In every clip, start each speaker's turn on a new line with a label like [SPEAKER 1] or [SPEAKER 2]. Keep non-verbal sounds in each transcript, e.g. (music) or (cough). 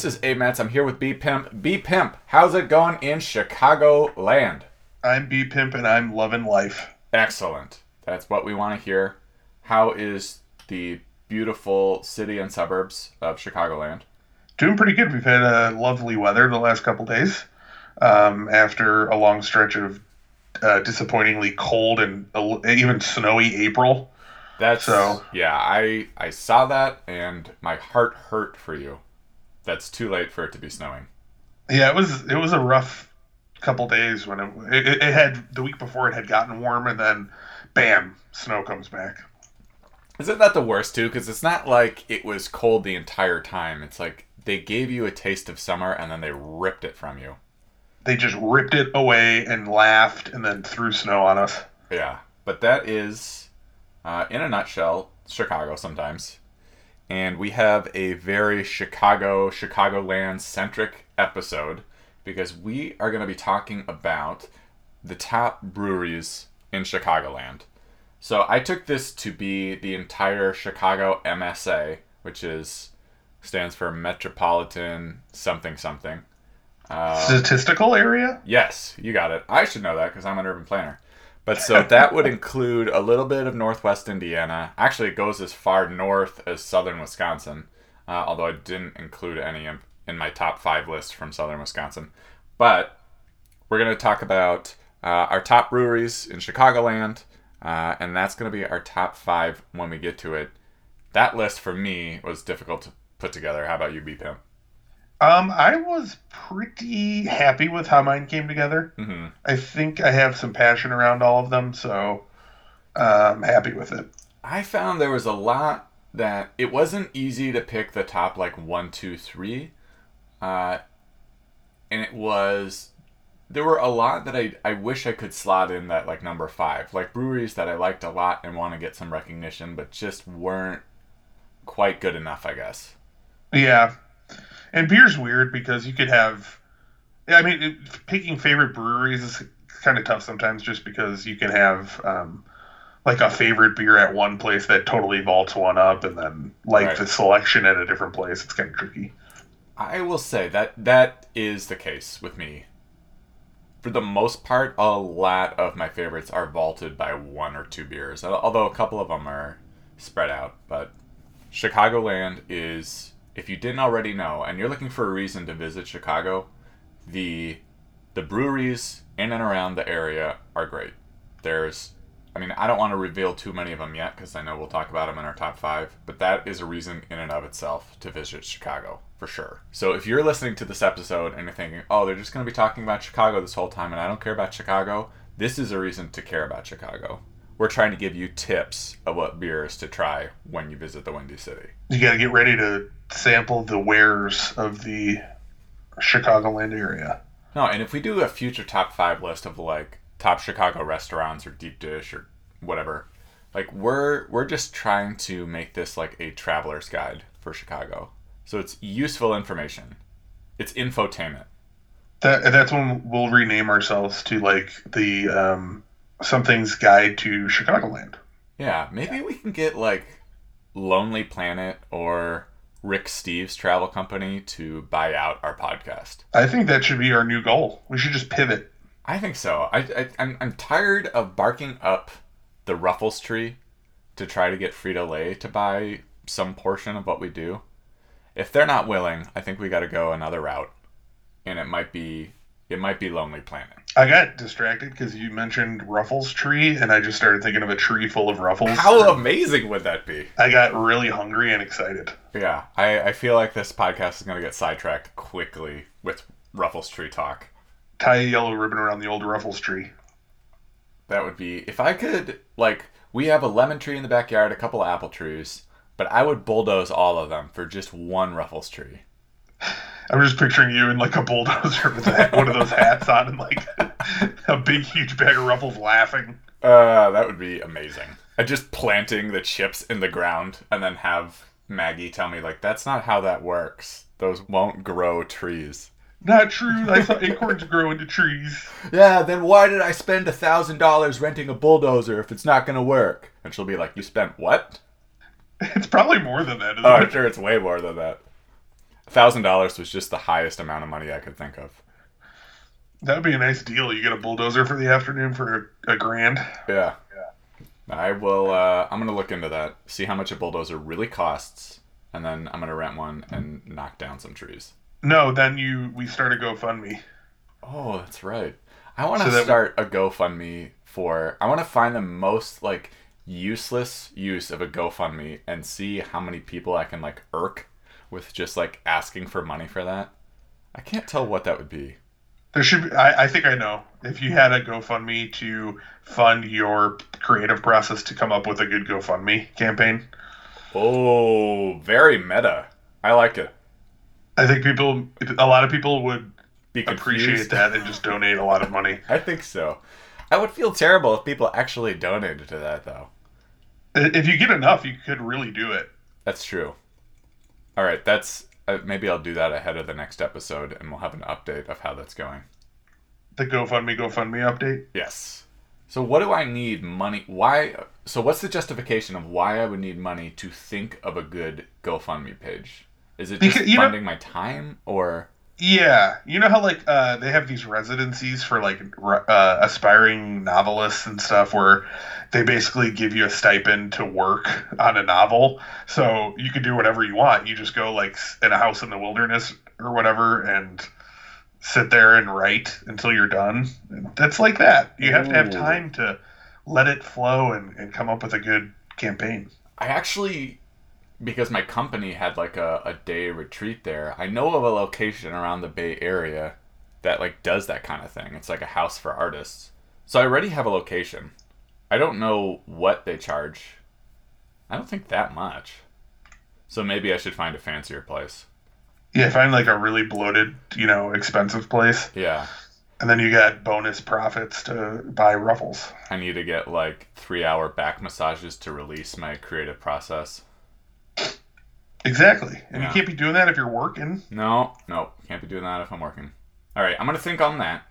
[SPEAKER 1] This is A Mats. I'm here with B Pimp. B Pimp, how's it going in Chicagoland?
[SPEAKER 2] I'm B Pimp and I'm loving life.
[SPEAKER 1] Excellent. That's what we want to hear. How is the beautiful city and suburbs of Chicagoland?
[SPEAKER 2] Doing pretty good. We've had uh, lovely weather the last couple days um, after a long stretch of uh, disappointingly cold and uh, even snowy April.
[SPEAKER 1] That's
[SPEAKER 2] So-
[SPEAKER 1] yeah. I I saw that and my heart hurt for you. That's too late for it to be snowing.
[SPEAKER 2] Yeah, it was it was a rough couple days when it, it, it had the week before it had gotten warm and then bam snow comes back.
[SPEAKER 1] Isn't that the worst too? Because it's not like it was cold the entire time. It's like they gave you a taste of summer and then they ripped it from you.
[SPEAKER 2] They just ripped it away and laughed and then threw snow on us.
[SPEAKER 1] Yeah, but that is, uh, in a nutshell, Chicago sometimes. And we have a very Chicago, Chicagoland centric episode because we are going to be talking about the top breweries in Chicagoland. So I took this to be the entire Chicago MSA, which is stands for Metropolitan something something. Uh,
[SPEAKER 2] Statistical area?
[SPEAKER 1] Yes, you got it. I should know that because I'm an urban planner. But so that would include a little bit of Northwest Indiana. Actually, it goes as far north as southern Wisconsin, uh, although I didn't include any in, in my top five list from southern Wisconsin. But we're going to talk about uh, our top breweries in Chicagoland, uh, and that's going to be our top five when we get to it. That list for me was difficult to put together. How about you, B Pimp?
[SPEAKER 2] Um, I was pretty happy with how mine came together.
[SPEAKER 1] hmm
[SPEAKER 2] I think I have some passion around all of them, so uh, I'm happy with it.
[SPEAKER 1] I found there was a lot that it wasn't easy to pick the top like one, two, three, uh, and it was there were a lot that I I wish I could slot in that like number five, like breweries that I liked a lot and want to get some recognition, but just weren't quite good enough, I guess.
[SPEAKER 2] Yeah, and beer's weird because you could have. I mean, it, picking favorite breweries is kind of tough sometimes, just because you can have um, like a favorite beer at one place that totally vaults one up, and then like
[SPEAKER 1] Right.
[SPEAKER 2] the selection at a different place. It's kind of tricky.
[SPEAKER 1] I will say that that is the case with me. For the most part, a lot of my favorites are vaulted by one or two beers, although a couple of them are spread out. But Chicagoland is, if you didn't already know, and you're looking for a reason to visit Chicago, the the breweries in and around the area are great. There's, I mean, I don't want to reveal too many of them yet because I know we'll talk about them in our top five, but that is a reason in and of itself to visit Chicago for sure. So if you're listening to this episode and you're thinking, oh, they're just going to be talking about Chicago this whole time and I don't care about Chicago, this is a reason to care about Chicago. We're trying to give you tips of what beers to try when you visit the Windy City.
[SPEAKER 2] You got to get ready to sample the wares of the Chicagoland area.
[SPEAKER 1] No, and if we do a future top five list of like top Chicago restaurants or deep dish or whatever, like we're we're just trying to make this like a traveler's guide for Chicago. So it's useful information. It's infotainment.
[SPEAKER 2] That that's when we'll rename ourselves to like the um, something's guide to Chicagoland.
[SPEAKER 1] Yeah, maybe we can get like Lonely Planet or Rick Steves Travel Company to buy out our podcast.
[SPEAKER 2] I think that should be our new goal. We should just pivot.
[SPEAKER 1] I think so. I, I I'm, I'm tired of barking up the Ruffles tree to try to get Frito Lay to buy some portion of what we do. If they're not willing, I think we got to go another route, and it might be it might be Lonely Planet.
[SPEAKER 2] I got distracted because you mentioned Ruffles tree, and I just started thinking of a tree full of ruffles.
[SPEAKER 1] How amazing would that be?
[SPEAKER 2] I got really hungry and excited.
[SPEAKER 1] Yeah, I, I feel like this podcast is going to get sidetracked quickly with Ruffles tree talk.
[SPEAKER 2] Tie a yellow ribbon around the old Ruffles tree.
[SPEAKER 1] That would be if I could like we have a lemon tree in the backyard, a couple of apple trees, but I would bulldoze all of them for just one Ruffles tree.
[SPEAKER 2] I'm just picturing you in like a bulldozer with one of those hats on and like a big, huge bag of Ruffles laughing.
[SPEAKER 1] Uh, that would be amazing. I just planting the chips in the ground and then have Maggie tell me like that's not how that works. Those won't grow trees.
[SPEAKER 2] Not true. I saw acorns grow into trees.
[SPEAKER 1] Yeah, then why did I spend a thousand dollars renting a bulldozer if it's not gonna work? And she'll be like, "You spent what?"
[SPEAKER 2] It's probably more than that. Isn't
[SPEAKER 1] Oh, I'm sure it's way more than that. Thousand dollars was just the highest amount of money I could think of.
[SPEAKER 2] That would be a nice deal. You get a bulldozer for the afternoon for a, a grand.
[SPEAKER 1] Yeah. yeah. I will. Uh, I'm gonna look into that. See how much a bulldozer really costs, and then I'm gonna rent one and knock down some trees.
[SPEAKER 2] No, then you we start a GoFundMe.
[SPEAKER 1] Oh, that's right. I want to
[SPEAKER 2] So
[SPEAKER 1] start a GoFundMe for. I want to find the most like useless use of a GoFundMe and see how many people I can like irk with just like asking for money for that. I can't tell what that would be.
[SPEAKER 2] There should be. I, I think I know. If you had a GoFundMe to fund your creative process to come up with a good GoFundMe campaign,
[SPEAKER 1] Oh, very meta. I like it.
[SPEAKER 2] I think people, a lot of people would
[SPEAKER 1] Be
[SPEAKER 2] appreciate that and just donate a lot of money. (laughs)
[SPEAKER 1] I think so. I would feel terrible if people actually donated to that, though.
[SPEAKER 2] If you get enough, you could really do it.
[SPEAKER 1] That's true. All right, that's uh, maybe I'll do that ahead of the next episode, and we'll have an update of how that's going.
[SPEAKER 2] The GoFundMe GoFundMe update.
[SPEAKER 1] Yes. So what do I need money? Why? So what's the justification of why I would need money to think of a good GoFundMe page? Is it just
[SPEAKER 2] Because, you know-
[SPEAKER 1] my time, or
[SPEAKER 2] Yeah, you know how like uh, they have these residencies for like uh, aspiring novelists and stuff, where they basically give you a stipend to work on a novel, so you can do whatever you want. You just go like in a house in the wilderness or whatever, and sit there and write until you're done. That's like that. You have to have time to let it flow and, and come up with a good campaign.
[SPEAKER 1] I actually, because my company had like a, a day retreat there, I know of a location around the Bay Area that like does that kind of thing. It's like a house for artists. So I already have a location. I don't know what they charge. I don't think that much. So maybe I should find a fancier place.
[SPEAKER 2] Yeah, find like a really bloated, you know, expensive place,
[SPEAKER 1] Yeah.
[SPEAKER 2] and then you got bonus profits to buy ruffles.
[SPEAKER 1] I need to get like three hour back massages to release my creative process.
[SPEAKER 2] Exactly. And
[SPEAKER 1] Yeah.
[SPEAKER 2] you can't be doing that if you're working.
[SPEAKER 1] No, no, can't be doing that if I'm working. All right, I'm gonna think on that.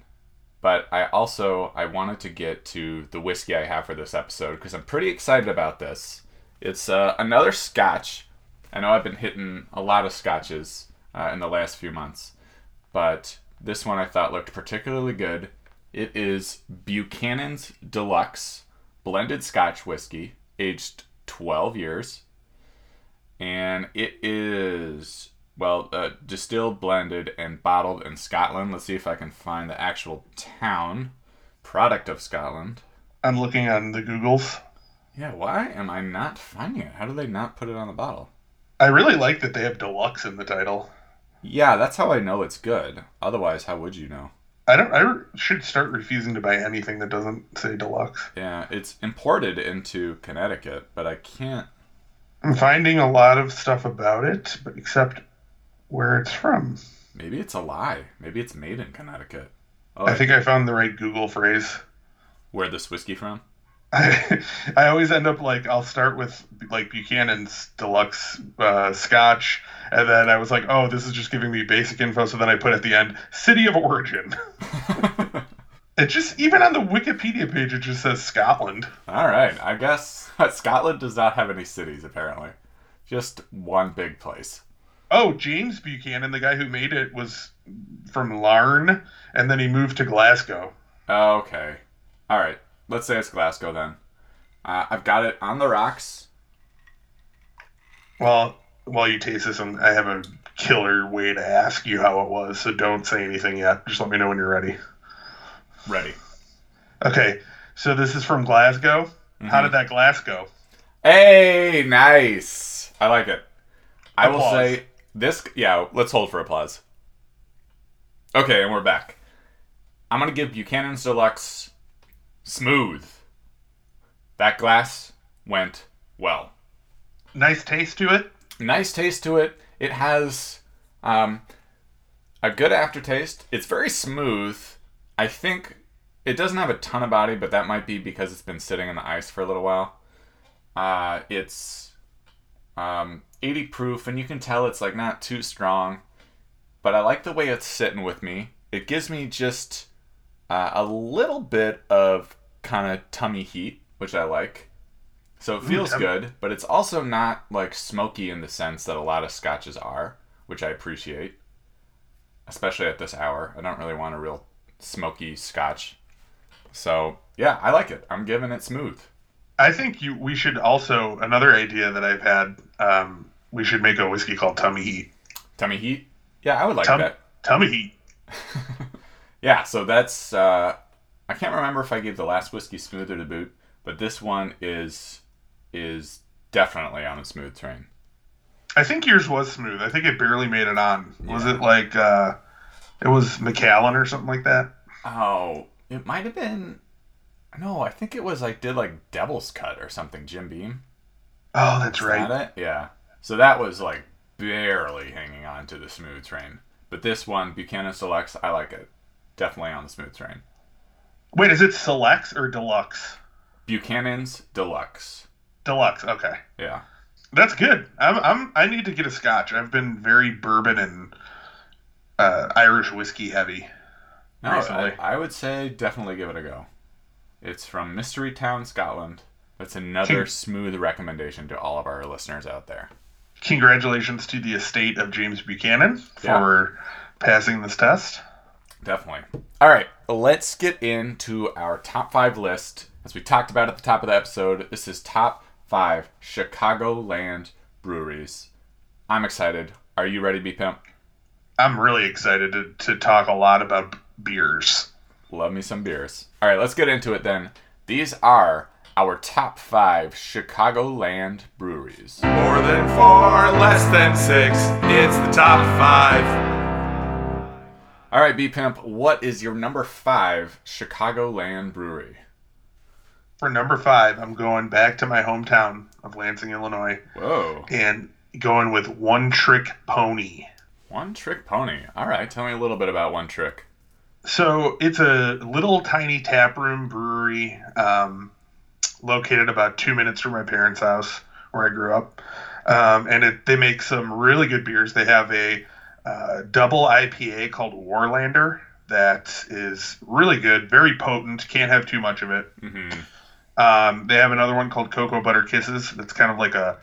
[SPEAKER 1] But I also I wanted to get to the whiskey I have for this episode because I'm pretty excited about this. It's uh, another Scotch. I know I've been hitting a lot of Scotches uh, in the last few months, but this one I thought looked particularly good. It is Buchanan's Deluxe blended Scotch whiskey, aged 12 years and it is well uh, distilled, blended, and bottled in Scotland. Let's see if I can find the actual town product of Scotland.
[SPEAKER 2] I'm looking on the Googles.
[SPEAKER 1] Yeah, why am I not finding it? How do they not put it on the bottle?
[SPEAKER 2] I really like that they have deluxe in the title.
[SPEAKER 1] Yeah, that's how I know it's good. Otherwise, how would you know?
[SPEAKER 2] I don't. I should start refusing to buy anything that doesn't say deluxe.
[SPEAKER 1] Yeah, it's imported into Connecticut, but I can't.
[SPEAKER 2] I'm finding a lot of stuff about it, but except where it's from.
[SPEAKER 1] Maybe it's a lie. Maybe it's made in Connecticut. Oh,
[SPEAKER 2] I think I found the right Google phrase.
[SPEAKER 1] where this whiskey from?
[SPEAKER 2] I, (laughs) I always end up like I'll start with like Buchanan's deluxe uh, Scotch, and then I was like, oh, this is just giving me basic info. So then I put at the end city of origin. (laughs) It just even on the Wikipedia page it just says Scotland.
[SPEAKER 1] All right, I guess (laughs) Scotland does not have any cities apparently. Just one big place.
[SPEAKER 2] Oh, James Buchanan, the guy who made it, was from Larne, and then he moved to Glasgow.
[SPEAKER 1] Okay. All right. Let's say it's Glasgow then. Uh, I've got it on the rocks.
[SPEAKER 2] Well, while you taste this, I have a killer way to ask you how it was, so don't say anything yet. Just let me know when you're ready.
[SPEAKER 1] Ready.
[SPEAKER 2] Okay, so this is from Glasgow. How did that glass go?
[SPEAKER 1] Hey, nice. I like it. I will say this. Yeah, let's hold for applause. Okay, and we're back. I'm gonna give Buchanan's Deluxe smooth. That glass went well.
[SPEAKER 2] Nice taste to it.
[SPEAKER 1] nice taste to it. It has um, a good aftertaste. It's very smooth. I think it doesn't have a ton of body, but that might be because it's been sitting in the ice for a little while. Uh, it's um, 80 proof, and you can tell it's like not too strong. But I like the way it's sitting with me. It gives me just uh, a little bit of kind of tummy heat, which I like. So it feels
[SPEAKER 2] I'm-
[SPEAKER 1] good, but it's also not like smoky in the sense that a lot of scotches are, which I appreciate. Especially at this hour. I don't really want a real smoky scotch. So, yeah, I like it. I'm giving it smooth.
[SPEAKER 2] I think you we should also another idea that I've had. Um, we should make a whiskey called Tummy Heat.
[SPEAKER 1] Tummy heat? Yeah, I would like
[SPEAKER 2] Tum-
[SPEAKER 1] that.
[SPEAKER 2] Tummy Heat. (laughs)
[SPEAKER 1] Yeah, so that's uh I can't remember if I gave the last whiskey smoother to boot, but this one is is definitely on the smooth train.
[SPEAKER 2] I think yours was smooth. I think it barely made it on. Was it like uh, it was Macallan or something like that?
[SPEAKER 1] Oh, it might have been no, I think it was like did like Devil's Cut or something, Jim Beam.
[SPEAKER 2] Oh, that's right.
[SPEAKER 1] that it? Yeah. So that was like barely hanging on to the smooth train. But this one, Buchanan Selects, I like it. Definitely on the smooth train.
[SPEAKER 2] Wait, is it selects or deluxe?
[SPEAKER 1] Buchanan's Deluxe.
[SPEAKER 2] Deluxe. Okay,
[SPEAKER 1] Yeah.
[SPEAKER 2] that's good. I'm, I'm I need to get a Scotch. I've been very bourbon and uh, Irish whiskey heavy.
[SPEAKER 1] No, I,
[SPEAKER 2] recently.
[SPEAKER 1] I would say definitely give it a go. It's from Mystery Town, Scotland. That's another smooth recommendation to all of our listeners out there.
[SPEAKER 2] Congratulations to the estate of James Buchanan for passing this test.
[SPEAKER 1] Definitely. All right, let's get into our top five list. As we talked about at the top of the episode, this is top five Chicagoland breweries. I'm excited. Are you ready, B Pimp?
[SPEAKER 2] I'm really excited to, to talk a lot about beers.
[SPEAKER 1] Love me some beers. All right, let's get into it then. These are our top five Chicagoland breweries.
[SPEAKER 3] More than four, less than six. It's the top five.
[SPEAKER 1] All right, B Pimp, what is your number five Chicagoland brewery?
[SPEAKER 2] For number five, I'm going back to my hometown of Lansing, Illinois,
[SPEAKER 1] Whoa,
[SPEAKER 2] and going with One Trick Pony.
[SPEAKER 1] One Trick Pony. All right, tell me a little bit about One Trick.
[SPEAKER 2] So it's a little tiny taproom brewery um, located about two minutes from my parents' house where I grew up. Um, and it, they make some really good beers. They have a uh, double IPA called Warlander that is really good, very potent. Can't have too much of it.
[SPEAKER 1] hmm
[SPEAKER 2] Um, they have another one called Cocoa Butter Kisses. That's kind of like a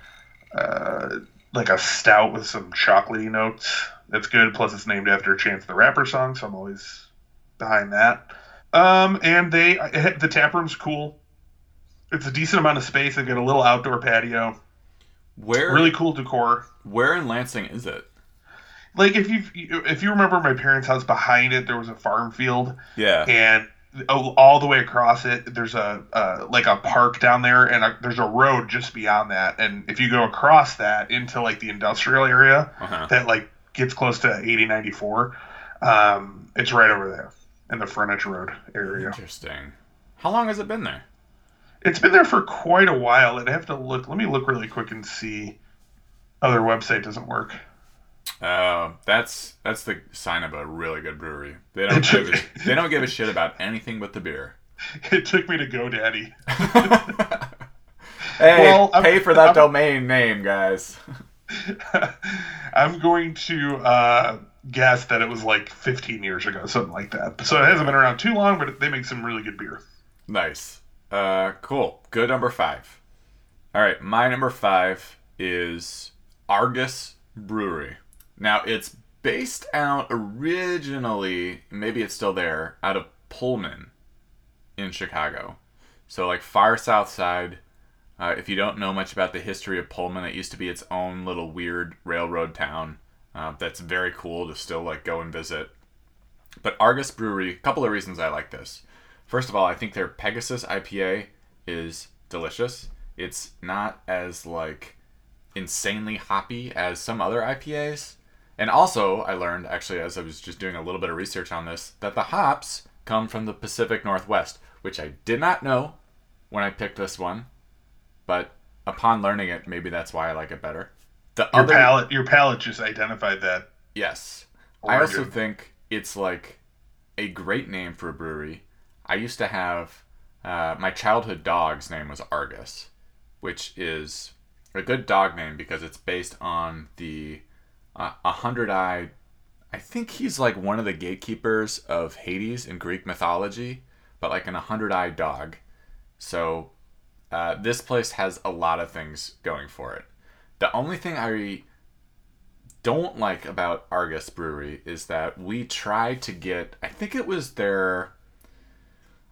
[SPEAKER 2] uh, like a stout with some chocolatey notes. That's good. Plus, it's named after Chance the Rapper song, so I'm always behind that. Um, and they the tap room's cool. It's a decent amount of space. They've got a little outdoor patio.
[SPEAKER 1] Where
[SPEAKER 2] Really cool decor.
[SPEAKER 1] where in Lansing is it?
[SPEAKER 2] Like if you if you remember my parents' house behind it, there was a farm field,
[SPEAKER 1] Yeah.
[SPEAKER 2] and oh, all the way across it there's a uh, like a park down there and a, there's a road just beyond that and if you go across that into like the industrial area
[SPEAKER 1] Uh-huh.
[SPEAKER 2] that like gets close to 8094 um, it's right over there in the frontage road area
[SPEAKER 1] Interesting. How long has it been there?
[SPEAKER 2] It's been there for quite a while i'd have to look let me look really quick and see oh their website doesn't work
[SPEAKER 1] Uh, that's that's the sign of a really good brewery. They (laughs) don't give a, they don't give a shit about anything but the beer. (laughs)
[SPEAKER 2] it took me to godaddy (laughs)
[SPEAKER 1] hey,
[SPEAKER 2] Well, I'm-
[SPEAKER 1] pay for that
[SPEAKER 2] I'm-
[SPEAKER 1] domain name, guys.
[SPEAKER 2] i'm going to uh, guess that it was like 15 years ago something like that so it hasn't been around too long but they make some really good beer
[SPEAKER 1] Nice. Uh, cool. Good number five. All right, my number five is Argus Brewery. Now it's based out originally, maybe it's still there, out of Pullman in Chicago. So like far south side. Uh, if you don't know much about the history of Pullman, it used to be its own little weird railroad town. Uh, that's very cool to still like go and visit. But Argus Brewery, a couple of reasons I like this. First of all, I think their Pegasus IPA is delicious. It's not as like insanely hoppy as some other IPAs. And also, I learned actually as I was just doing a little bit of research on this that the hops come from the Pacific Northwest, which I did not know when I picked this one. But upon learning it, maybe that's why I like it better. The
[SPEAKER 2] Your
[SPEAKER 1] other
[SPEAKER 2] palate, your palate just identified that.
[SPEAKER 1] Yes. I also think it's like a great name for a brewery. I used to have uh, my childhood dog's name was Argus, which is a good dog name because it's based on the uh, a hundred eyed. I think he's like one of the gatekeepers of Hades in Greek mythology, but like an a hundred eyed dog. So uh, this place has a lot of things going for it. The only thing I don't like about Argus Brewery is that we tried to get, I think it was their,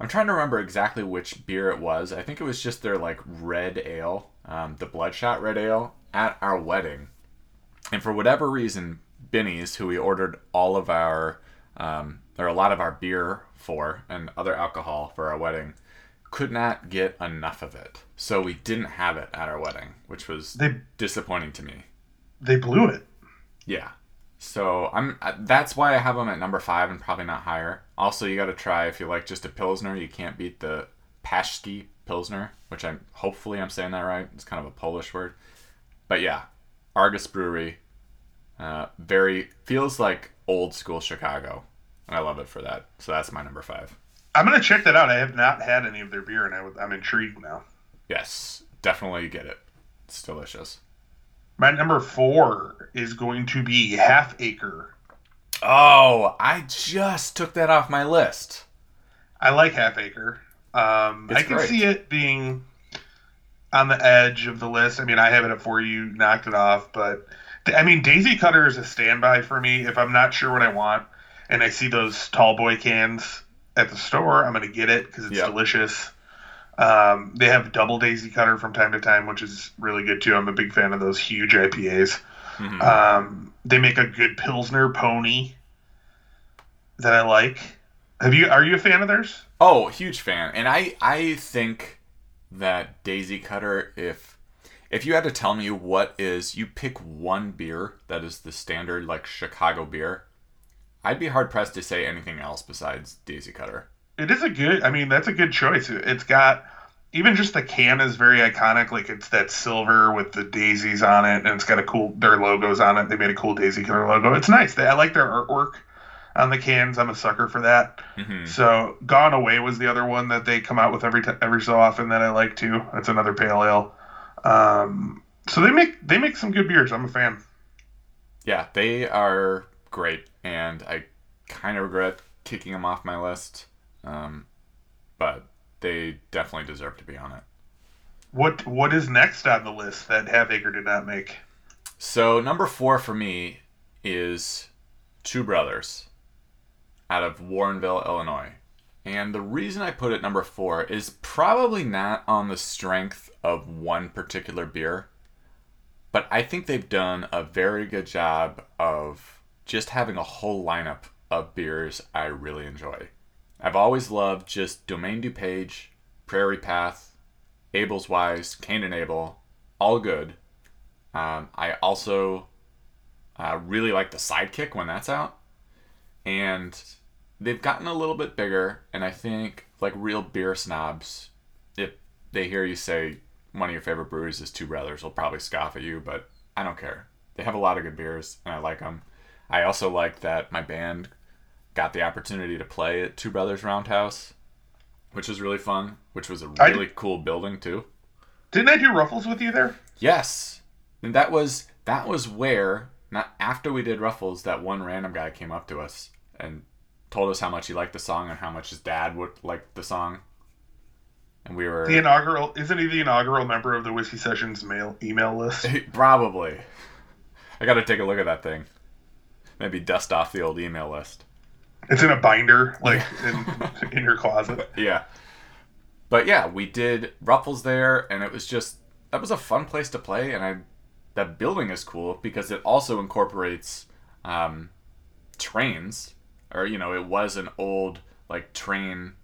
[SPEAKER 1] I'm trying to remember exactly which beer it was. I think it was just their like red ale, um, the Bloodshot Red Ale, at our wedding. And for whatever reason, Binny's, who we ordered all of our, um, or a lot of our beer for and other alcohol for our wedding, could not get enough of it. So we didn't have it at our wedding, which was
[SPEAKER 2] They
[SPEAKER 1] disappointing to me.
[SPEAKER 2] they blew it.
[SPEAKER 1] Yeah. So I'm uh, that's why I have them at number five and probably not higher. Also, you got to try if you like just a pilsner. You can't beat the Pashki pilsner, which I'm hopefully I'm saying that right. It's kind of a Polish word, but yeah, Argus Brewery. Uh, very feels like old school Chicago, and I love it for that. So that's my number five.
[SPEAKER 2] I'm gonna check that out. I have not had any of their beer, and I, would- I'm intrigued now.
[SPEAKER 1] Yes, definitely get it. It's delicious.
[SPEAKER 2] My number four is going to be Half Acre.
[SPEAKER 1] Oh, I just took that off my list.
[SPEAKER 2] I like Half Acre. Um, I can
[SPEAKER 1] great.
[SPEAKER 2] see it being on the edge of the list. I mean, I have it at four. You knocked it off, but I mean, Daisy Cutter is a standby for me. If I'm not sure what I want, and I see those tall boy cans at the store, I'm going to get it because it's
[SPEAKER 1] Yeah.
[SPEAKER 2] delicious. Um, they have double Daisy Cutter from time to time, which is really good too. I'm a big fan of those huge IPAs.
[SPEAKER 1] Mhm.
[SPEAKER 2] Um, they make a good Pilsner Pony that I like. Have you? Are you a fan of theirs?
[SPEAKER 1] Oh, huge fan. And I I think that Daisy Cutter if if you had to tell me what is you pick one beer that is the standard like Chicago beer, I'd be hard pressed to say anything else besides Daisy Cutter.
[SPEAKER 2] It is a good. I mean, that's a good choice. It's got even just the can is very iconic. Like it's that silver with the daisies on it, and it's got a cool their logos on it. They made a cool daisy color logo. It's nice. They, I like their artwork on the cans. I'm a sucker for that.
[SPEAKER 1] Mhm.
[SPEAKER 2] So Gone Away was the other one that they come out with every t- every so often that I like too. That's another pale ale. Um, so they make they make some good beers. I'm a fan.
[SPEAKER 1] Yeah, they are great and I kind of regret kicking them off my list. Um, but they definitely deserve to be on it.
[SPEAKER 2] What what is next on the list that Half Acre did not make?
[SPEAKER 1] So number four for me is Two Brothers out of Warrenville, Illinois. And the reason I put it number four is probably not on the strength of one particular beer, but I think they've done a very good job of just having a whole lineup of beers I really enjoy. I've always loved just Domaine DuPage, Prairie Path, Ebel's Weiss, Cane and Ebel, all good. Um, I also uh, really like the Sidekick when that's out, and they've gotten a little bit bigger. And I think like real beer snobs, if they hear you say one of your favorite breweries is Two Brothers, will probably scoff at you, but I don't care. They have a lot of good beers, and I like them. I also like that my band got the opportunity to play at Two Brothers Roundhouse, which was really fun. Which was a really cool building too.
[SPEAKER 2] Didn't I do Ruffles with you there?
[SPEAKER 1] Yes, and that was that was where not after we did Ruffles, that one random guy came up to us and told us how much he liked the song and how much his dad would like the song, and we were
[SPEAKER 2] The inaugural isn't he the inaugural member of the Whiskey Sessions mail email list? (laughs)
[SPEAKER 1] probably. I got to take a look at that thing. Maybe dust off the old email list.
[SPEAKER 2] It's in a binder, like in, in your closet. (laughs)
[SPEAKER 1] Yeah. But yeah, we did Ruffles there, and it was just that was a fun place to play, and I that building is cool because it also incorporates um, trains, or you know, it was an old like train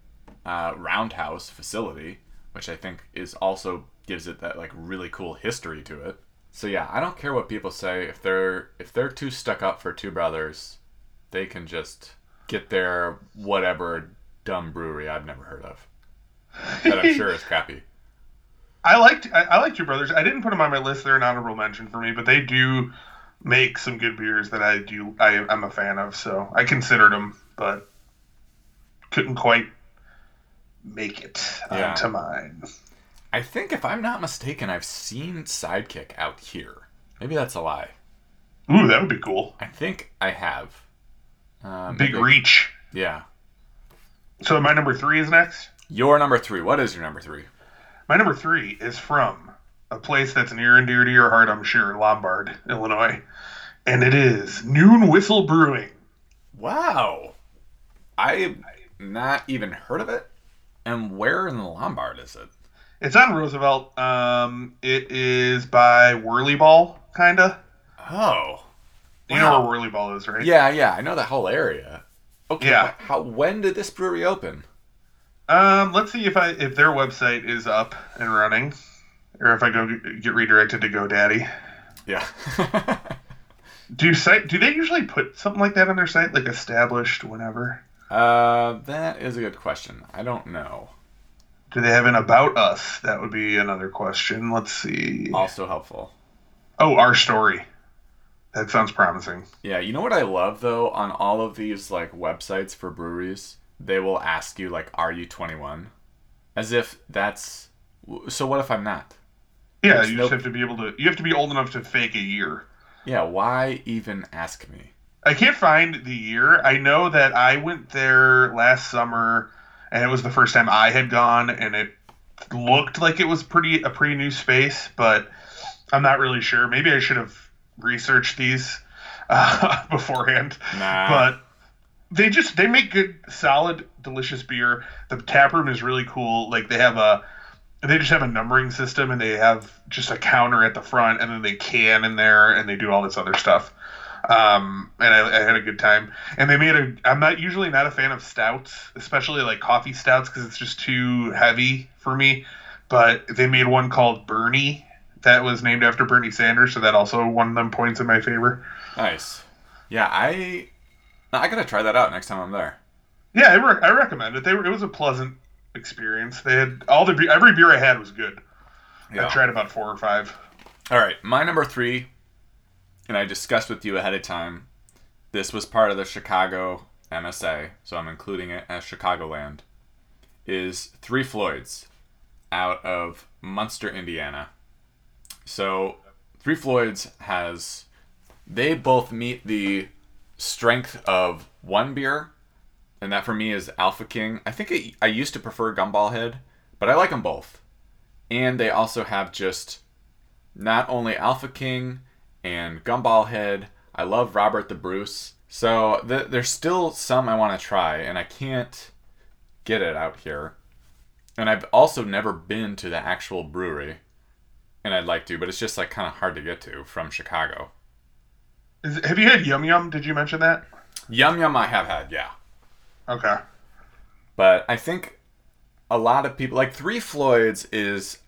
[SPEAKER 1] uh, roundhouse facility, which I think is also gives it that like really cool history to it. So yeah, I don't care what people say if they're if they're too stuck up for Two Brothers, they can just get their whatever dumb brewery I've never heard of that I'm sure is crappy. (laughs)
[SPEAKER 2] I liked I, I liked your brothers. I didn't put them on my list. They're an honorable mention for me, but they do make some good beers that I do I, I'm a fan of. So I considered them, but couldn't quite make it uh,
[SPEAKER 1] Yeah.
[SPEAKER 2] onto mine.
[SPEAKER 1] I think if I'm not mistaken, I've seen Sidekick out here. Maybe that's a lie.
[SPEAKER 2] Ooh, that would be cool.
[SPEAKER 1] I think I have. Uh,
[SPEAKER 2] Big reach.
[SPEAKER 1] Yeah.
[SPEAKER 2] So my number three is next.
[SPEAKER 1] Your number three. What is your number three?
[SPEAKER 2] My number three is from a place that's near and dear to your heart, I'm sure, Lombard, Illinois, and it is Noon Whistle Brewing.
[SPEAKER 1] Wow. I've not even heard of it. And where in Lombard is it?
[SPEAKER 2] It's on Roosevelt. Um, it is by Whirly Ball, kinda.
[SPEAKER 1] Oh.
[SPEAKER 2] You
[SPEAKER 1] Wow.
[SPEAKER 2] know where Whirly Ball is, right?
[SPEAKER 1] Yeah, yeah, I know that whole area. Okay.
[SPEAKER 2] Yeah.
[SPEAKER 1] How when did this brewery open?
[SPEAKER 2] Um, let's see if I if their website is up and running, or if I go get redirected to GoDaddy.
[SPEAKER 1] Yeah. (laughs)
[SPEAKER 2] Do site do they usually put something like that on their site, like established whenever?
[SPEAKER 1] uh, that is a good question. I don't know.
[SPEAKER 2] Do they have an about us? That would be another question. Let's see.
[SPEAKER 1] Also helpful.
[SPEAKER 2] Oh, our story. That sounds promising.
[SPEAKER 1] Yeah, you know what I love though on all of these like websites for breweries, they will ask you like, "Are you 21?" As if that's. So what if I'm not?
[SPEAKER 2] Yeah,
[SPEAKER 1] There's
[SPEAKER 2] you
[SPEAKER 1] no-
[SPEAKER 2] just have to be able to. You have to be old enough to fake a year.
[SPEAKER 1] Yeah, why even ask me?
[SPEAKER 2] I can't find the year. I know that I went there last summer, and it was the first time I had gone, and it looked like it was pretty a pretty new space, but I'm not really sure. Maybe I should have researched these uh, (laughs) beforehand.
[SPEAKER 1] Nah.
[SPEAKER 2] But they just they make good, solid, delicious beer. The tap room is really cool. Like they have a they just have a numbering system and they have just a counter at the front and then they can in there and they do all this other stuff. Um, and I, I had a good time. And they made a. I'm not usually not a fan of stouts, especially like coffee stouts, because it's just too heavy for me. But they made one called Bernie that was named after Bernie Sanders, so that also won them points in my favor.
[SPEAKER 1] Nice. Yeah, I I gotta try that out next time I'm there.
[SPEAKER 2] Yeah, I, re- I recommend it. They were, it was a pleasant experience. They had all the every beer I had was good. I tried about four or five.
[SPEAKER 1] All right, my number three, and I discussed with you ahead of time. This was part of the Chicago MSA, so I'm including it as Chicagoland. Is Three Floyds out of Munster, Indiana. So, Three Floyds has they both meet the strength of one beer, and that for me is Alpha King. I think it, I used to prefer Gumball Head, but I like them both. And they also have just not only Alpha King and Gumball Head. I love Robert the Bruce. So th- there's still some I want to try, and I can't get it out here. And I've also never been to the actual brewery, and I'd like to, but it's just like kind of hard to get to from Chicago.
[SPEAKER 2] Is, have you had Yum Yum? Did you mention that?
[SPEAKER 1] Yum Yum I have had, yeah.
[SPEAKER 2] Okay.
[SPEAKER 1] But I think a lot of people like Three Floyds is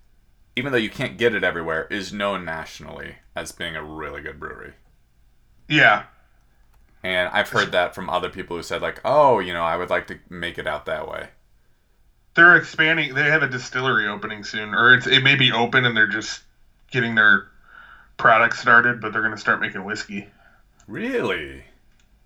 [SPEAKER 1] even though you can't get it everywhere, is known nationally as being a really good brewery.
[SPEAKER 2] Yeah.
[SPEAKER 1] And I've heard that from other people who said like, "Oh, you know, I would like to make it out that way."
[SPEAKER 2] They're expanding. They have a distillery opening soon, or it's it may be open and they're just getting their product started, but they're going to start making whiskey.
[SPEAKER 1] Really?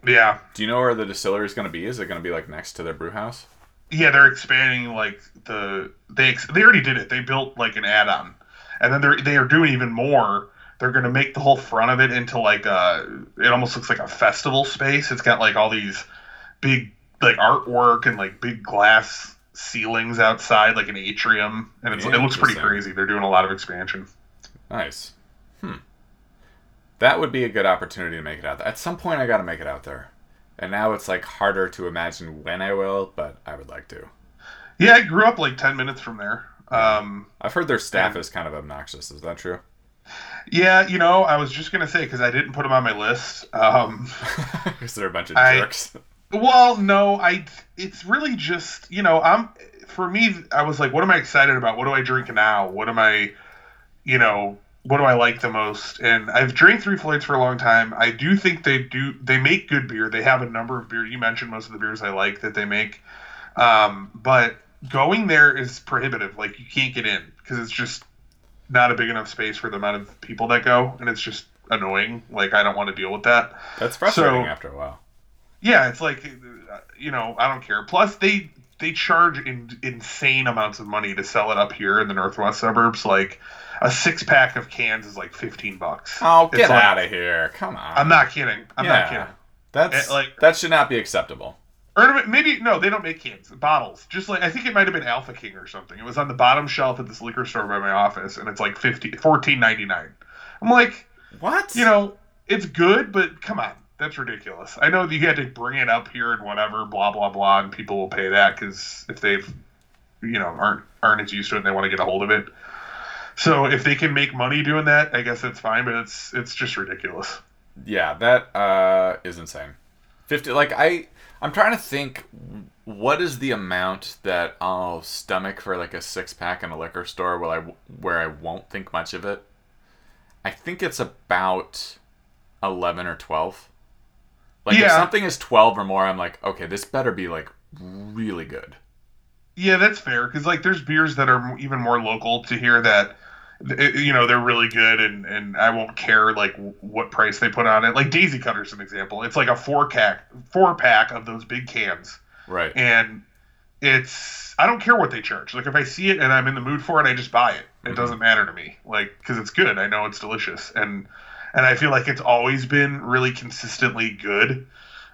[SPEAKER 2] Yeah.
[SPEAKER 1] Do you know where the distillery is going to be? Is it going to be like next to their brew house?
[SPEAKER 2] Yeah, they're expanding like the they ex- they already did it. They built like an add-on, and then they're they are doing even more. They're gonna make the whole front of it into like a. It almost looks like a festival space. It's got like all these big like artwork and like big glass ceilings outside, like an atrium, and it's, it looks pretty crazy. They're doing a lot of expansion.
[SPEAKER 1] Nice. Hmm. That would be a good opportunity to make it out. There. At some point, I got to make it out there. And now it's like harder to imagine when I will, but I would like to.
[SPEAKER 2] Yeah, I grew up like ten minutes from there. Um,
[SPEAKER 1] I've heard their staff
[SPEAKER 2] Yeah.
[SPEAKER 1] is kind of obnoxious. Is that true?
[SPEAKER 2] yeah, you know, I was just gonna say because I didn't put them on my list. Um, (laughs)
[SPEAKER 1] Because they're a bunch of
[SPEAKER 2] I-
[SPEAKER 1] jerks.
[SPEAKER 2] Well, no, I. It's really just you know I'm for me. I was like, what am I excited about? What do I drink now? What am I, you know, what do I like the most? And I've drank Three Floyds for a long time. I do think they do. They make good beer. They have a number of beer. You mentioned most of the beers I like that they make, um, but going there is prohibitive. Like you can't get in because it's just not a big enough space for the amount of people that go, and it's just annoying. Like I don't want to deal with that.
[SPEAKER 1] That's frustrating
[SPEAKER 2] So-
[SPEAKER 1] after a while.
[SPEAKER 2] Yeah, it's like uh, you know, I don't care. Plus, they they charge in, insane amounts of money to sell it up here in the northwest suburbs. Like a six pack of cans is like fifteen bucks.
[SPEAKER 1] Oh,
[SPEAKER 2] It's
[SPEAKER 1] get
[SPEAKER 2] like-
[SPEAKER 1] out of here! Come on.
[SPEAKER 2] I'm not kidding. I'm
[SPEAKER 1] yeah,
[SPEAKER 2] not kidding.
[SPEAKER 1] That's
[SPEAKER 2] It, like-
[SPEAKER 1] that should not be acceptable.
[SPEAKER 2] Or maybe no, they don't make cans, bottles. Just like I think it might have been Alpha King or something. It was on the bottom shelf at this liquor store by my office, and it's like 50 $14.99. I'm like,
[SPEAKER 1] What?
[SPEAKER 2] you know, it's good, but come on, that's ridiculous. I know that you had to bring it up here and whatever, blah blah blah, and people will pay that because if they've, you know, aren't aren't as used to it and they want to get a hold of it. So if they can make money doing that, I guess that's fine. But it's it's just ridiculous.
[SPEAKER 1] Yeah, that uh, is insane. Fifty. Like I, I'm trying to think. What is the amount that I'll stomach for like a six pack in a liquor store where I where I won't think much of it? I think it's about eleven or twelve. Like if
[SPEAKER 2] Yeah.
[SPEAKER 1] something is twelve or more, I'm like, okay, this better be like really good.
[SPEAKER 2] Yeah, that's fair because like there's beers that are even more local to here that you know they're really good and and I won't care like what price they put on it. Like Daisy Cutter's an example. It's like a four pack four pack of those big cans,
[SPEAKER 1] Right.
[SPEAKER 2] and it's I don't care what they charge. Like if I see it and I'm in the mood for it, I just buy it. It
[SPEAKER 1] Mhm.
[SPEAKER 2] doesn't matter to me, like because it's good. I know it's delicious, and and I feel like it's always been really consistently good.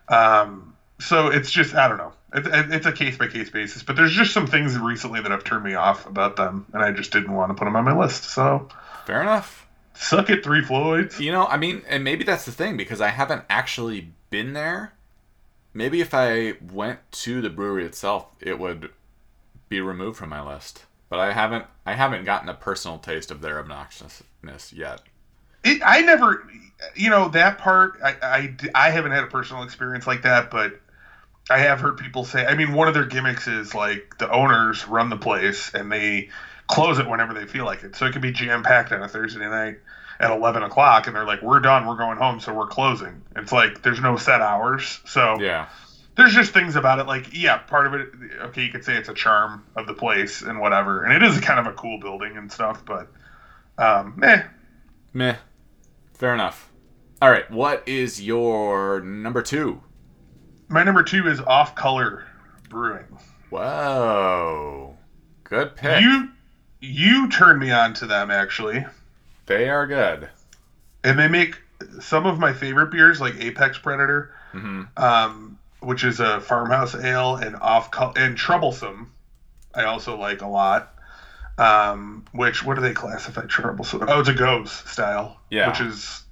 [SPEAKER 2] Um, so it's just I don't know. It, it- it's a case by case basis, but there's just some things recently that have turned me off about them, and I just didn't want to put them on my list. So
[SPEAKER 1] Fair enough.
[SPEAKER 2] suck it, Three Floyds.
[SPEAKER 1] You know, I mean, and maybe that's the thing because I haven't actually been there. Maybe if I went to the brewery itself, it would be removed from my list. But I haven't. I haven't gotten a personal taste of their obnoxiousness yet.
[SPEAKER 2] It, I never, you know, that part. I, I I haven't had a personal experience like that, but I have heard people say. I mean, one of their gimmicks is like the owners run the place and they close it whenever they feel like it. So it can be jam packed on a Thursday night at eleven o'clock, and they're like, "We're done. We're going home, so we're closing." It's like there's no set hours, so
[SPEAKER 1] Yeah.
[SPEAKER 2] there's just things about it. Like, yeah, part of it. Okay, you could say it's a charm of the place and whatever, and it is kind of a cool building and stuff, but um, eh,
[SPEAKER 1] Meh. Fair enough. All right. What is your number two?
[SPEAKER 2] My number two is Off Color Brewing.
[SPEAKER 1] Whoa. Good pick.
[SPEAKER 2] You you turned me on to them actually,
[SPEAKER 1] They are good.
[SPEAKER 2] and they make some of my favorite beers, like Apex Predator,
[SPEAKER 1] hmm
[SPEAKER 2] um, which is a farmhouse ale, and off Col- and Troublesome. I also like a lot. Um, which what do they classify Troublesome? Oh, it's a gose style.
[SPEAKER 1] Yeah.
[SPEAKER 2] Which is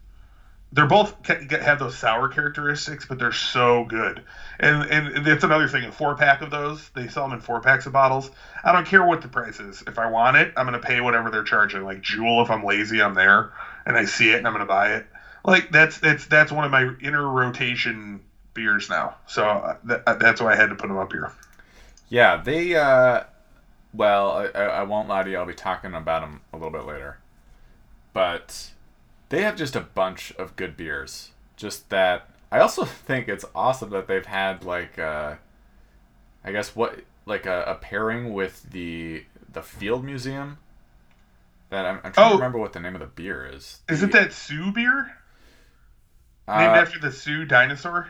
[SPEAKER 2] they're both have those sour characteristics, but they're so good. And and it's another thing. A four pack of those, they sell them in four packs of bottles. I don't care what the price is. If I want it, I'm gonna pay whatever they're charging. Like Jewel, if I'm lazy, I'm there and I see it and I'm gonna buy it. Like that's that's that's one of my inner rotation beers now. So uh, that, that's why I had to put them up here.
[SPEAKER 1] Yeah, they. uh Well, I, I won't lie to you. I'll be talking about them a little bit later. But they have just a bunch of good beers. Just that. I also (laughs) think it's awesome that they've had like. uh I guess what like a, a pairing with the the Field Museum. That I'm, I'm trying to
[SPEAKER 2] Oh.
[SPEAKER 1] remember what the name of the beer is.
[SPEAKER 2] Is
[SPEAKER 1] The-
[SPEAKER 2] it that Sue beer
[SPEAKER 1] uh,
[SPEAKER 2] named after the Sue dinosaur?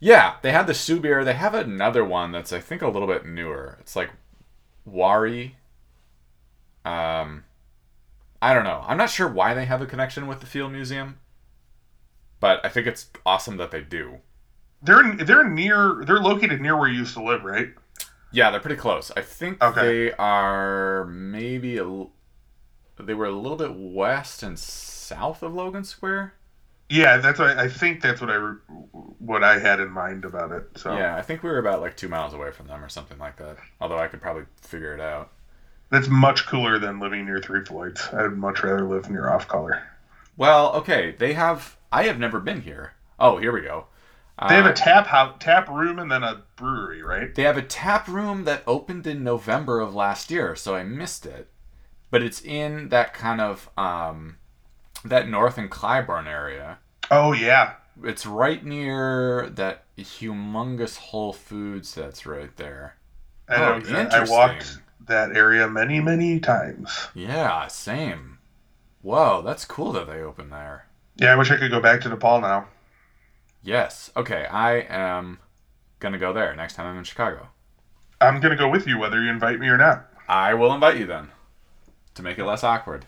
[SPEAKER 1] Yeah, they have the Sue beer. They have another one that's I think a little bit newer. It's like Wari. Um, I don't know. I'm not sure why they have a connection with the Field Museum, but I think it's awesome that they do.
[SPEAKER 2] They're they're near. They're located near where you used to live, right?
[SPEAKER 1] Yeah, they're pretty close. I think
[SPEAKER 2] Okay.
[SPEAKER 1] they are maybe a, they were a little bit west and south of Logan Square.
[SPEAKER 2] Yeah, that's what I, I think. That's what I what I had in mind about it. So
[SPEAKER 1] Yeah, I think we were about like two miles away from them or something like that. Although I could probably figure it out.
[SPEAKER 2] that's much cooler than living near Three Floyds. I'd much rather live near Off Color.
[SPEAKER 1] Well, okay, they have. I have never been here. Oh, here we go.
[SPEAKER 2] They have
[SPEAKER 1] Uh,
[SPEAKER 2] a tap house, tap room, and then a brewery, right?
[SPEAKER 1] They have a tap room that opened in November of last year, so I missed it. But it's in that kind of um, that North and Clybourne area.
[SPEAKER 2] Oh yeah,
[SPEAKER 1] It's right near that humongous Whole Foods that's right there.
[SPEAKER 2] Oh, I know.
[SPEAKER 1] Oh,
[SPEAKER 2] exact- I walked that area many, many times.
[SPEAKER 1] Yeah, same. Whoa, that's cool that they opened there.
[SPEAKER 2] Yeah, I wish I could go back to Nepal now.
[SPEAKER 1] Yes. Okay, I am gonna go there next time I'm in Chicago.
[SPEAKER 2] I'm gonna go with you, whether you invite me or not.
[SPEAKER 1] I will invite you then, to make it less awkward.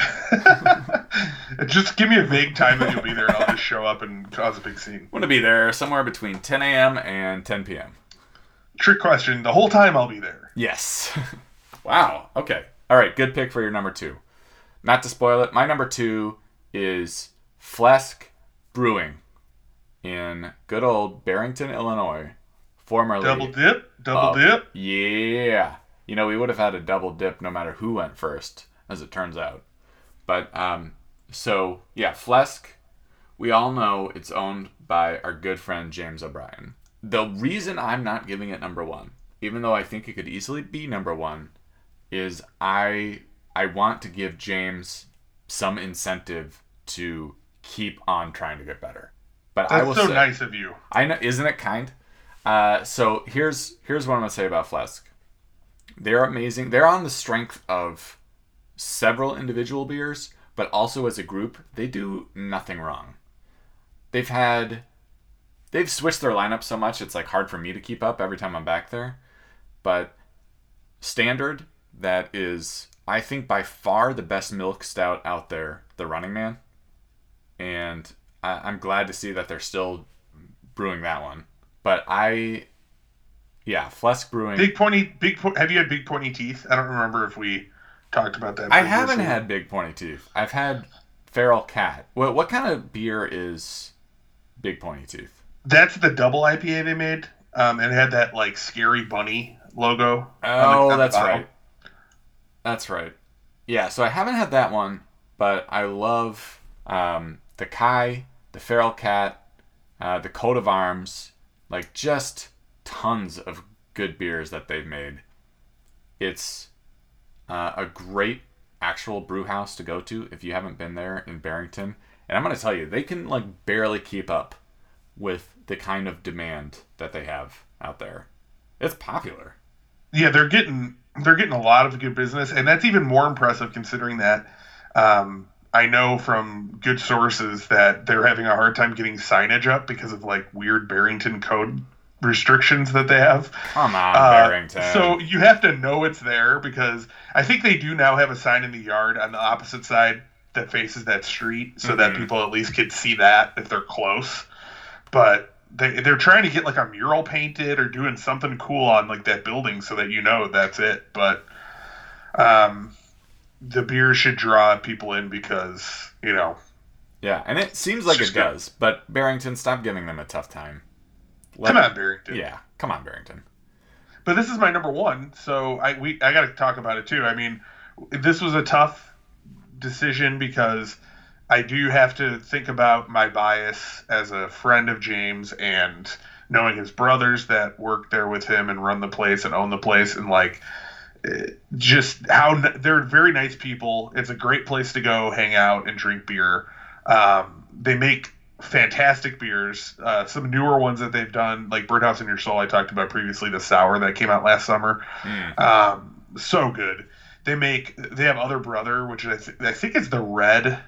[SPEAKER 1] (laughs)
[SPEAKER 2] just give me a vague time that you'll be there, and I'll just show up and cause a big scene.
[SPEAKER 1] I'm gonna be there somewhere between 10 a.m. and 10 p.m.
[SPEAKER 2] trick question. The whole time I'll be there.
[SPEAKER 1] Yes. (laughs) wow. Okay. All right. Good pick for your number two. Not to spoil it, my number two is Flesk Brewing in good old Barrington, Illinois. Formerly.
[SPEAKER 2] Double dip, double
[SPEAKER 1] Oh,
[SPEAKER 2] dip.
[SPEAKER 1] Yeah. You know, we would have had a double dip no matter who went first, as it turns out. But, um, so, yeah, Flesk, we all know it's owned by our good friend James O'Brien. The reason I'm not giving it number one, even though I think it could easily be number one, is I I want to give James some incentive to keep on trying to get better. But I
[SPEAKER 2] That's
[SPEAKER 1] will
[SPEAKER 2] so
[SPEAKER 1] say,
[SPEAKER 2] nice of you.
[SPEAKER 1] I know, isn't it kind? Uh, so here's here's what I'm gonna say about Flesk. They're amazing. They're on the strength of several individual beers, but also as a group, they do nothing wrong. They've had they've switched their lineup so much it's like hard for me to keep up every time I'm back there. But standard, that is I think by far the best milk stout out there, the Running Man. And I, I'm glad to see that they're still brewing that one. But I, yeah, Flesk Brewing.
[SPEAKER 2] Big pointy, big. Po- have you had big pointy teeth? I don't remember if we talked about that.
[SPEAKER 1] I haven't had big pointy teeth. I've had feral cat. What what kind of beer is big pointy teeth?
[SPEAKER 2] That's the double IPA they made, um, and it had that like scary bunny logo.
[SPEAKER 1] Oh, that's
[SPEAKER 2] bottle.
[SPEAKER 1] right. That's right. Yeah, so I haven't had that one, but I love um, the Kai, the feral cat, uh, the coat of arms, like just tons of good beers that they've made. It's uh, a great actual brew house to go to if you haven't been there in Barrington. And I'm going to tell you, they can like barely keep up with the kind of demand that they have out there. It's popular.
[SPEAKER 2] Yeah, they're getting they're getting a lot of good business, and that's even more impressive considering that um, I know from good sources that they're having a hard time getting signage up because of like weird Barrington code restrictions that they have.
[SPEAKER 1] Come on,
[SPEAKER 2] Uh,
[SPEAKER 1] Barrington.
[SPEAKER 2] So you have to know it's there because I think they do now have a sign in the yard on the opposite side that faces that street so that
[SPEAKER 1] Mhm.
[SPEAKER 2] people at least could see that if they're close. But they they're trying to get like a mural painted or doing something cool on like that building so that you know that's it. But um the beer should draw people in because, you know,
[SPEAKER 1] yeah, and it seems like it
[SPEAKER 2] good.
[SPEAKER 1] does, but Barrington, stop giving them a tough time. Let-
[SPEAKER 2] come on Barrington.
[SPEAKER 1] Yeah, come on, Barrington.
[SPEAKER 2] but this is my number one, so I we I got to talk about it too. I mean, this was a tough decision because I do have to think about my bias as a friend of James and knowing his brothers that work there with him and run the place and own the place and like eh, just how they're very nice people. It's a great place to go hang out and drink beer. Um, they make fantastic beers. Uh, some newer ones that they've done, like Birdhouse in Your Soul, I talked about previously, the sour that came out last summer.
[SPEAKER 1] Mm.
[SPEAKER 2] Um, so good. They make. They have Other Brother, which I, th- I think is the red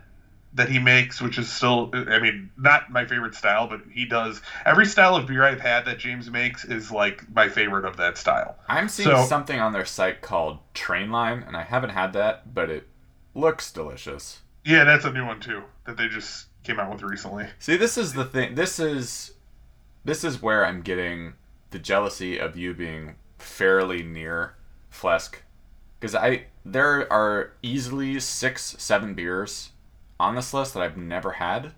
[SPEAKER 2] that he makes, which is still. I mean, not my favorite style, but he does. Every style of beer I've had that James makes is like my favorite of that style.
[SPEAKER 1] I'm seeing
[SPEAKER 2] So-
[SPEAKER 1] something on their site called Trainline, and I haven't had that, but it looks delicious.
[SPEAKER 2] Yeah, that's a new one too that they just came out with recently.
[SPEAKER 1] See, this is the thing. This is this is where I'm getting the jealousy of you being fairly near Flesk, because I there are easily six, seven beers on this list that I've never had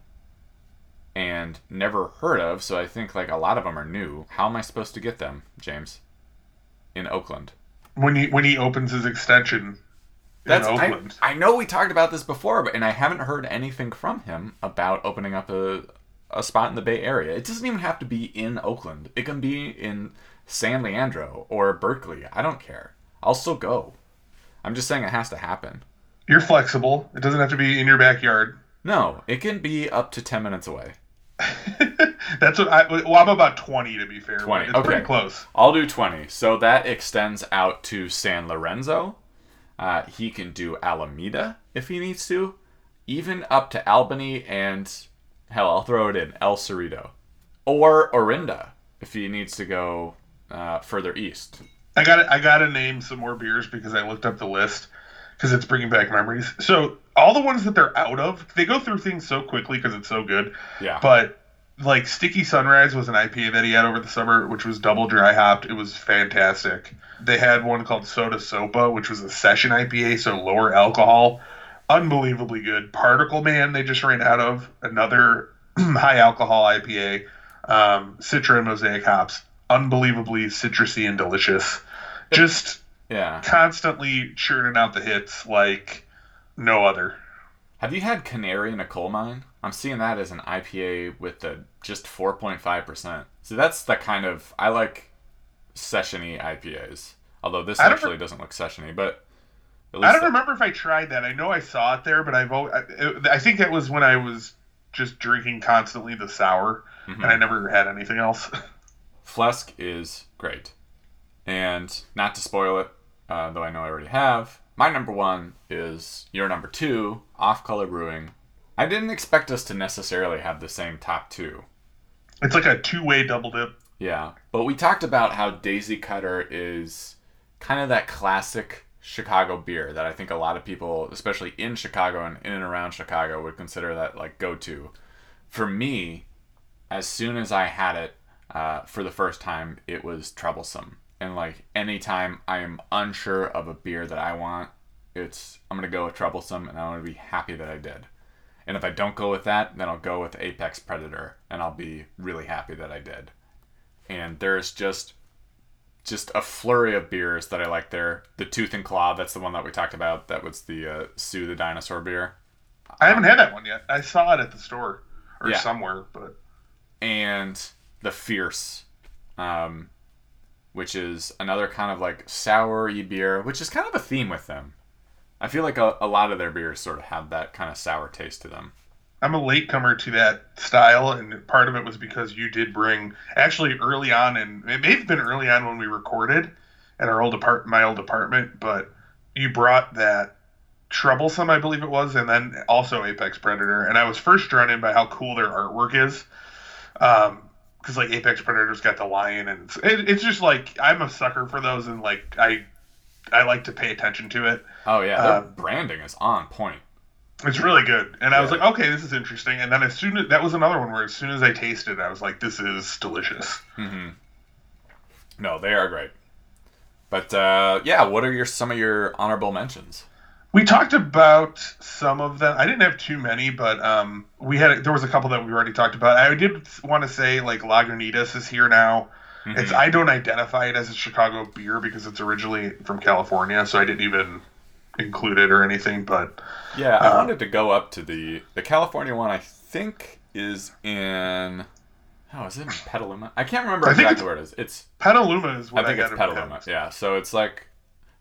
[SPEAKER 1] and never heard of. So I think like a lot of them are new. How am I supposed to get them, James? In Oakland.
[SPEAKER 2] When he when he opens his extension
[SPEAKER 1] That's
[SPEAKER 2] in
[SPEAKER 1] I,
[SPEAKER 2] Oakland.
[SPEAKER 1] I know we talked about this before, but and I haven't heard anything from him about opening up a a spot in the Bay Area. It doesn't even have to be in Oakland. It can be in San Leandro or Berkeley. I don't care. I'll still go. I'm just saying it has to happen.
[SPEAKER 2] You're flexible. It doesn't have to be in your backyard.
[SPEAKER 1] No, it can be up to 10 minutes away. (laughs)
[SPEAKER 2] That's what I. Well, I'm about twenty to be fair.
[SPEAKER 1] 20,
[SPEAKER 2] It's pretty
[SPEAKER 1] okay.
[SPEAKER 2] close.
[SPEAKER 1] I'll do 20. So that extends out to San Lorenzo. Uh, he can do Alameda if he needs to, even up to Albany and hell, I'll throw it in El Cerrito or Orinda if he needs to go uh, further east.
[SPEAKER 2] I got I got to name some more beers because I looked up the list because it's bringing back memories. So all the ones that they're out of, they go through things so quickly because it's so good.
[SPEAKER 1] Yeah.
[SPEAKER 2] But like Sticky Sunrise was an IPA that he had over the summer, which was double dry hopped. It was fantastic. They had one called Soda Sopa, which was a session IPA, so lower alcohol. Unbelievably good. Particle Man, they just ran out of another (clears throat) high alcohol IPA. Um, Citra and Mosaic hops, unbelievably citrusy and delicious. Just
[SPEAKER 1] Yeah.
[SPEAKER 2] constantly churning out the hits like no other.
[SPEAKER 1] Have you had Canary in a Coal Mine? I'm seeing that as an IPA with the just 4.5%. So that's the kind of I like sessiony IPAs. Although this actually
[SPEAKER 2] re-
[SPEAKER 1] doesn't look sessiony, but at
[SPEAKER 2] I don't remember if I tried that. I know I saw it there, but I've al- I, I think that was when I was just drinking constantly the sour,
[SPEAKER 1] Mhm.
[SPEAKER 2] and I never had anything else. (laughs)
[SPEAKER 1] Flesk is great. And not to spoil it, uh, though I know I already have, my number one is your number two, Off Color Brewing. I didn't expect us to necessarily have the same top two.
[SPEAKER 2] it's like a two-way double dip.
[SPEAKER 1] Yeah, but we talked about how Daisy Cutter is kind of that classic Chicago beer that I think a lot of people, especially in Chicago and in and around Chicago, would consider that like go to. For me, as soon as I had it uh, for the first time, it was troublesome. And like anytime I am unsure of a beer that I want, it's I'm gonna go with troublesome, and I want to be happy that I did. And if I don't go with that, then I'll go with Apex Predator, and I'll be really happy that I did and there's just just a flurry of beers that I like there. The Tooth and Claw, that's the one that we talked about. That was the uh, Sue the Dinosaur beer.
[SPEAKER 2] I haven't had that one yet. I saw it at the store or
[SPEAKER 1] Yeah.
[SPEAKER 2] somewhere, but
[SPEAKER 1] And the Fierce, um, which is another kind of like sour beer, which is kind of a theme with them. I feel like a, a lot of their beers sort of have that kind of sour taste to them.
[SPEAKER 2] I'm a latecomer to that style, and part of it was because you did bring actually early on, and it may have been early on when we recorded at our old apart my old apartment, but you brought that troublesome, I believe it was, and then also Apex Predator, and I was first drawn in by how cool their artwork is, um, because like Apex Predator's got the lion, and it, it's just like I'm a sucker for those, and like I I like to pay attention to it.
[SPEAKER 1] Oh yeah, their
[SPEAKER 2] Uh,
[SPEAKER 1] branding is on point.
[SPEAKER 2] It's really good, and I was like, okay, this is interesting. And then as soon as that was another one where as soon as I tasted, it, I was like, this is delicious.
[SPEAKER 1] hmm No, they are great. But uh, yeah, what are your some of your honorable mentions?
[SPEAKER 2] We talked about some of them. I didn't have too many, but um, we had there was a couple that we already talked about. I did want to say like Lagunitas is here now. It's
[SPEAKER 1] Mhm.
[SPEAKER 2] I don't identify it as a Chicago beer because it's originally from California, so I didn't even include it or anything. But
[SPEAKER 1] Yeah, I
[SPEAKER 2] Uh,
[SPEAKER 1] wanted to go up to the the California one. I think is in. Oh, is it in Petaluma? I can't remember
[SPEAKER 2] I
[SPEAKER 1] exactly where it is. It's
[SPEAKER 2] Petaluma is what
[SPEAKER 1] I think
[SPEAKER 2] I
[SPEAKER 1] it's Petaluma. Yeah, so it's like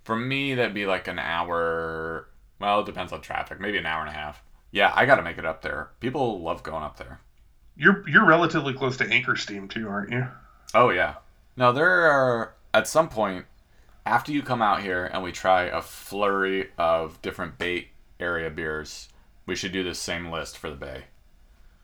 [SPEAKER 1] for me that'd be like an hour. Well, it depends on traffic. Maybe an hour and a half. Yeah, I got to make it up there. People love going up there.
[SPEAKER 2] You're you're relatively close to Anchor Steam too, aren't you?
[SPEAKER 1] Oh yeah. Now there are at some point after you come out here and we try a flurry of different Bay Area beers. We should do the same list for the Bay.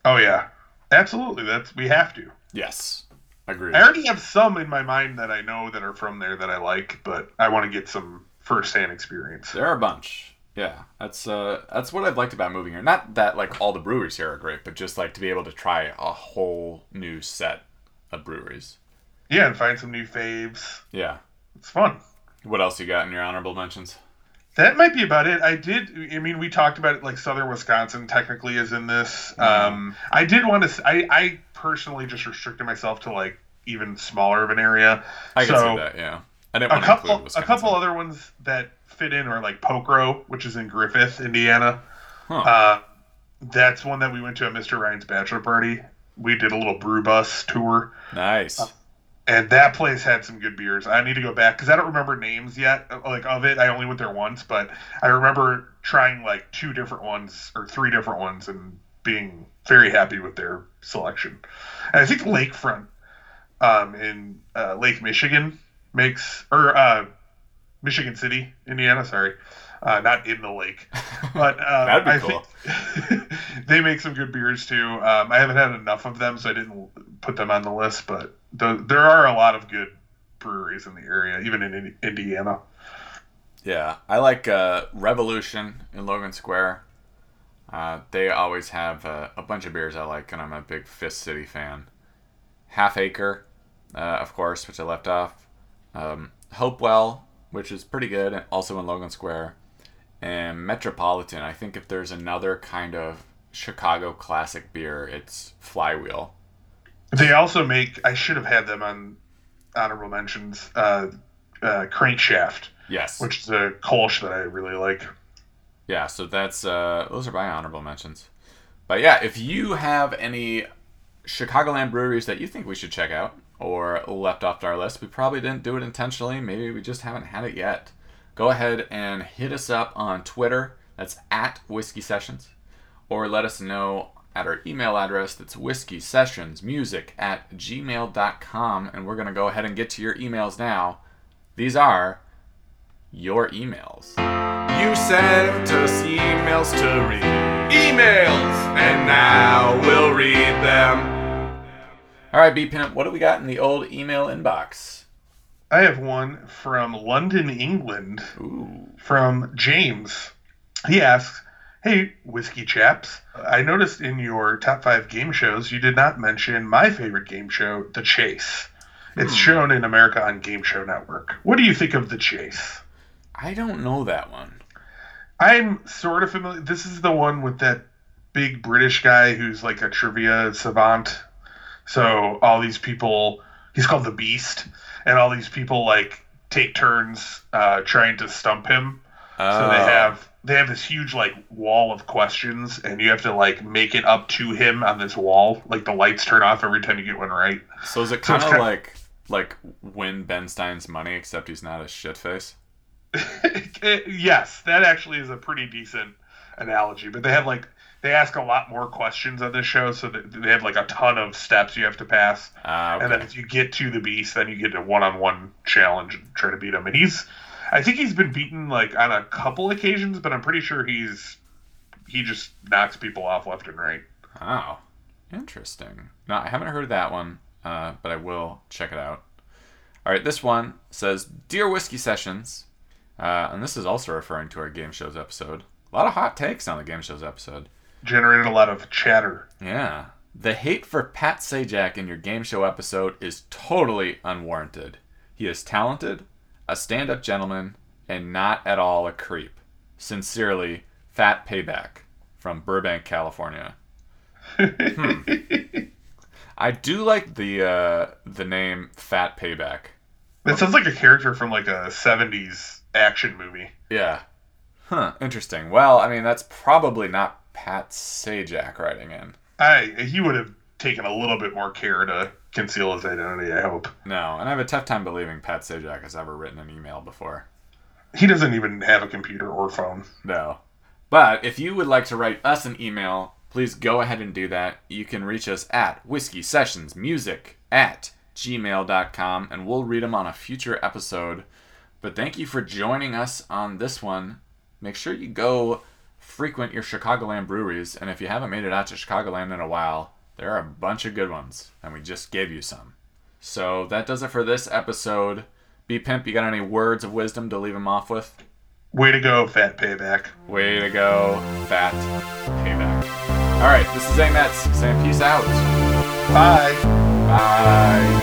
[SPEAKER 2] Oh yeah, absolutely. That's we have to.
[SPEAKER 1] Yes, agreed.
[SPEAKER 2] I already have some in my mind that I know that are from there that I like, but I want to get some first-hand experience.
[SPEAKER 1] There are a bunch. Yeah, that's uh, that's what I've liked about moving here. Not that like all the breweries here are great, but just like to be able to try a whole new set of breweries.
[SPEAKER 2] Yeah, and find some new faves.
[SPEAKER 1] Yeah.
[SPEAKER 2] It's fun.
[SPEAKER 1] What else you got in your honorable mentions?
[SPEAKER 2] That might be about it. I did. I mean, we talked about it. Like Southern Wisconsin technically is in this. Um, I did want to. I, I personally just restricted myself to like even smaller of an area.
[SPEAKER 1] I can see that. Yeah, I didn't
[SPEAKER 2] A
[SPEAKER 1] want to
[SPEAKER 2] couple. A couple other ones that fit in are like Pokro, which is in Griffith, Indiana.
[SPEAKER 1] Huh.
[SPEAKER 2] Uh, that's one that we went to at Mr. Ryan's bachelor party. We did a little brew bus tour.
[SPEAKER 1] nice.
[SPEAKER 2] and that place had some good beers. I need to go back because I don't remember names yet, uh, like of it. I only went there once, but I remember trying like two different ones or three different ones and being very happy with their selection. And I think Lakefront um, in uh, Lake Michigan makes or uh, Michigan City, Indiana. Sorry. Uh, not in the lake, but uh, (laughs)
[SPEAKER 1] That'd be
[SPEAKER 2] I
[SPEAKER 1] cool.
[SPEAKER 2] think (laughs) they make some good beers too. Um, I haven't had enough of them, so I didn't put them on the list. But the, there are a lot of good breweries in the area, even in Indi- Indiana.
[SPEAKER 1] Yeah, I like uh, Revolution in Logan Square. Uh, they always have uh, a bunch of beers I like, and I'm a big Fist City fan. Half Acre, uh, of course, which I left off. Um, Hopewell, which is pretty good, and also in Logan Square. And Metropolitan. I think if there's another kind of Chicago classic beer, it's Flywheel.
[SPEAKER 2] They also make. I should have had them on honorable mentions. Uh, uh, Krankshaft,
[SPEAKER 1] Yes.
[SPEAKER 2] which is a Kolsch that I really like.
[SPEAKER 1] Yeah, so that's uh those are my honorable mentions. But yeah, if you have any Chicagoland breweries that you think we should check out or left off our list, we probably didn't do it intentionally. Maybe we just haven't had it yet. Go ahead and hit us up on Twitter. That's at Whiskey Sessions. Or let us know at our email address that's whiskey sessions music at gmail.com. And we're going to go ahead and get to your emails now. These are your emails.
[SPEAKER 3] You sent us emails to read. Emails! And now we'll read them.
[SPEAKER 1] All right, B Pimp, what do we got in the old email inbox?
[SPEAKER 2] I have one from London, England,
[SPEAKER 1] Ooh.
[SPEAKER 2] from James. He asks, Hey, whiskey chaps, I noticed in your top five game shows you did not mention my favorite game show, The Chase. It's hmm. shown in America on Game Show Network. What do you think of The Chase?
[SPEAKER 1] I don't know that one.
[SPEAKER 2] I'm sort of familiar. This is the one with that big British guy who's like a trivia savant. So all these people, he's called the Beast, and all these people like take turns uh, trying to stump him. So
[SPEAKER 1] Oh.
[SPEAKER 2] they have they have this huge like wall of questions, and you have to like make it up to him on this wall. Like the lights turn off every time you get one right.
[SPEAKER 1] So is it kind
[SPEAKER 2] it's kinda-
[SPEAKER 1] like like win Ben Stein's money, except he's not a shitface? (laughs)
[SPEAKER 2] yes, that actually is a pretty decent analogy. But they have like they ask a lot more questions on this show, so they have like a ton of steps you have to pass.
[SPEAKER 1] Ah,
[SPEAKER 2] And then if you get to the beast, then you get a one-on-one challenge and try to beat him. And he's, I think he's been beaten like on a couple occasions, but I'm pretty sure he's he just knocks people off left and right.
[SPEAKER 1] Oh, interesting. No, I haven't heard of that one, uh, but I will check it out. All right, this one says, "Dear Whiskey Sessions," uh, and this is also referring to our game shows episode. A lot of hot takes on the game shows episode.
[SPEAKER 2] Generated a lot of chatter.
[SPEAKER 1] Yeah. The hate for Pat Sajak in your game show episode is totally unwarranted. He is talented, a stand up gentleman, and not at all a creep. Sincerely, Fat Payback from Burbank, California. Hmm. (laughs) I do like the uh, the name Fat Payback.
[SPEAKER 2] That sounds like a character from like a '70s action movie.
[SPEAKER 1] Yeah. Huh, interesting. Well, I mean, that's probably not Pat Sajak writing in.
[SPEAKER 2] I he would have taken a little bit more care to conceal his identity. I hope
[SPEAKER 1] No, and I have a tough time believing Pat Sajak has ever written an email before.
[SPEAKER 2] he doesn't even have a computer or phone.
[SPEAKER 1] No. But if you would like to write us an email, please go ahead and do that. You can reach us at whiskey sessions music at gmail.com and we'll read them on a future episode. But thank you for joining us on this one. Make sure you go frequent your Chicagoland breweries, and if you haven't made it out to Chicagoland in a while, there are a bunch of good ones, and we just gave you some. So that does it for this episode. B Pimp, you got any words of wisdom to leave him off with?
[SPEAKER 2] Way to go, Fat Payback.
[SPEAKER 1] Way to go, fat payback. All right, this is A Metz saying peace out.
[SPEAKER 2] Bye.
[SPEAKER 1] Bye.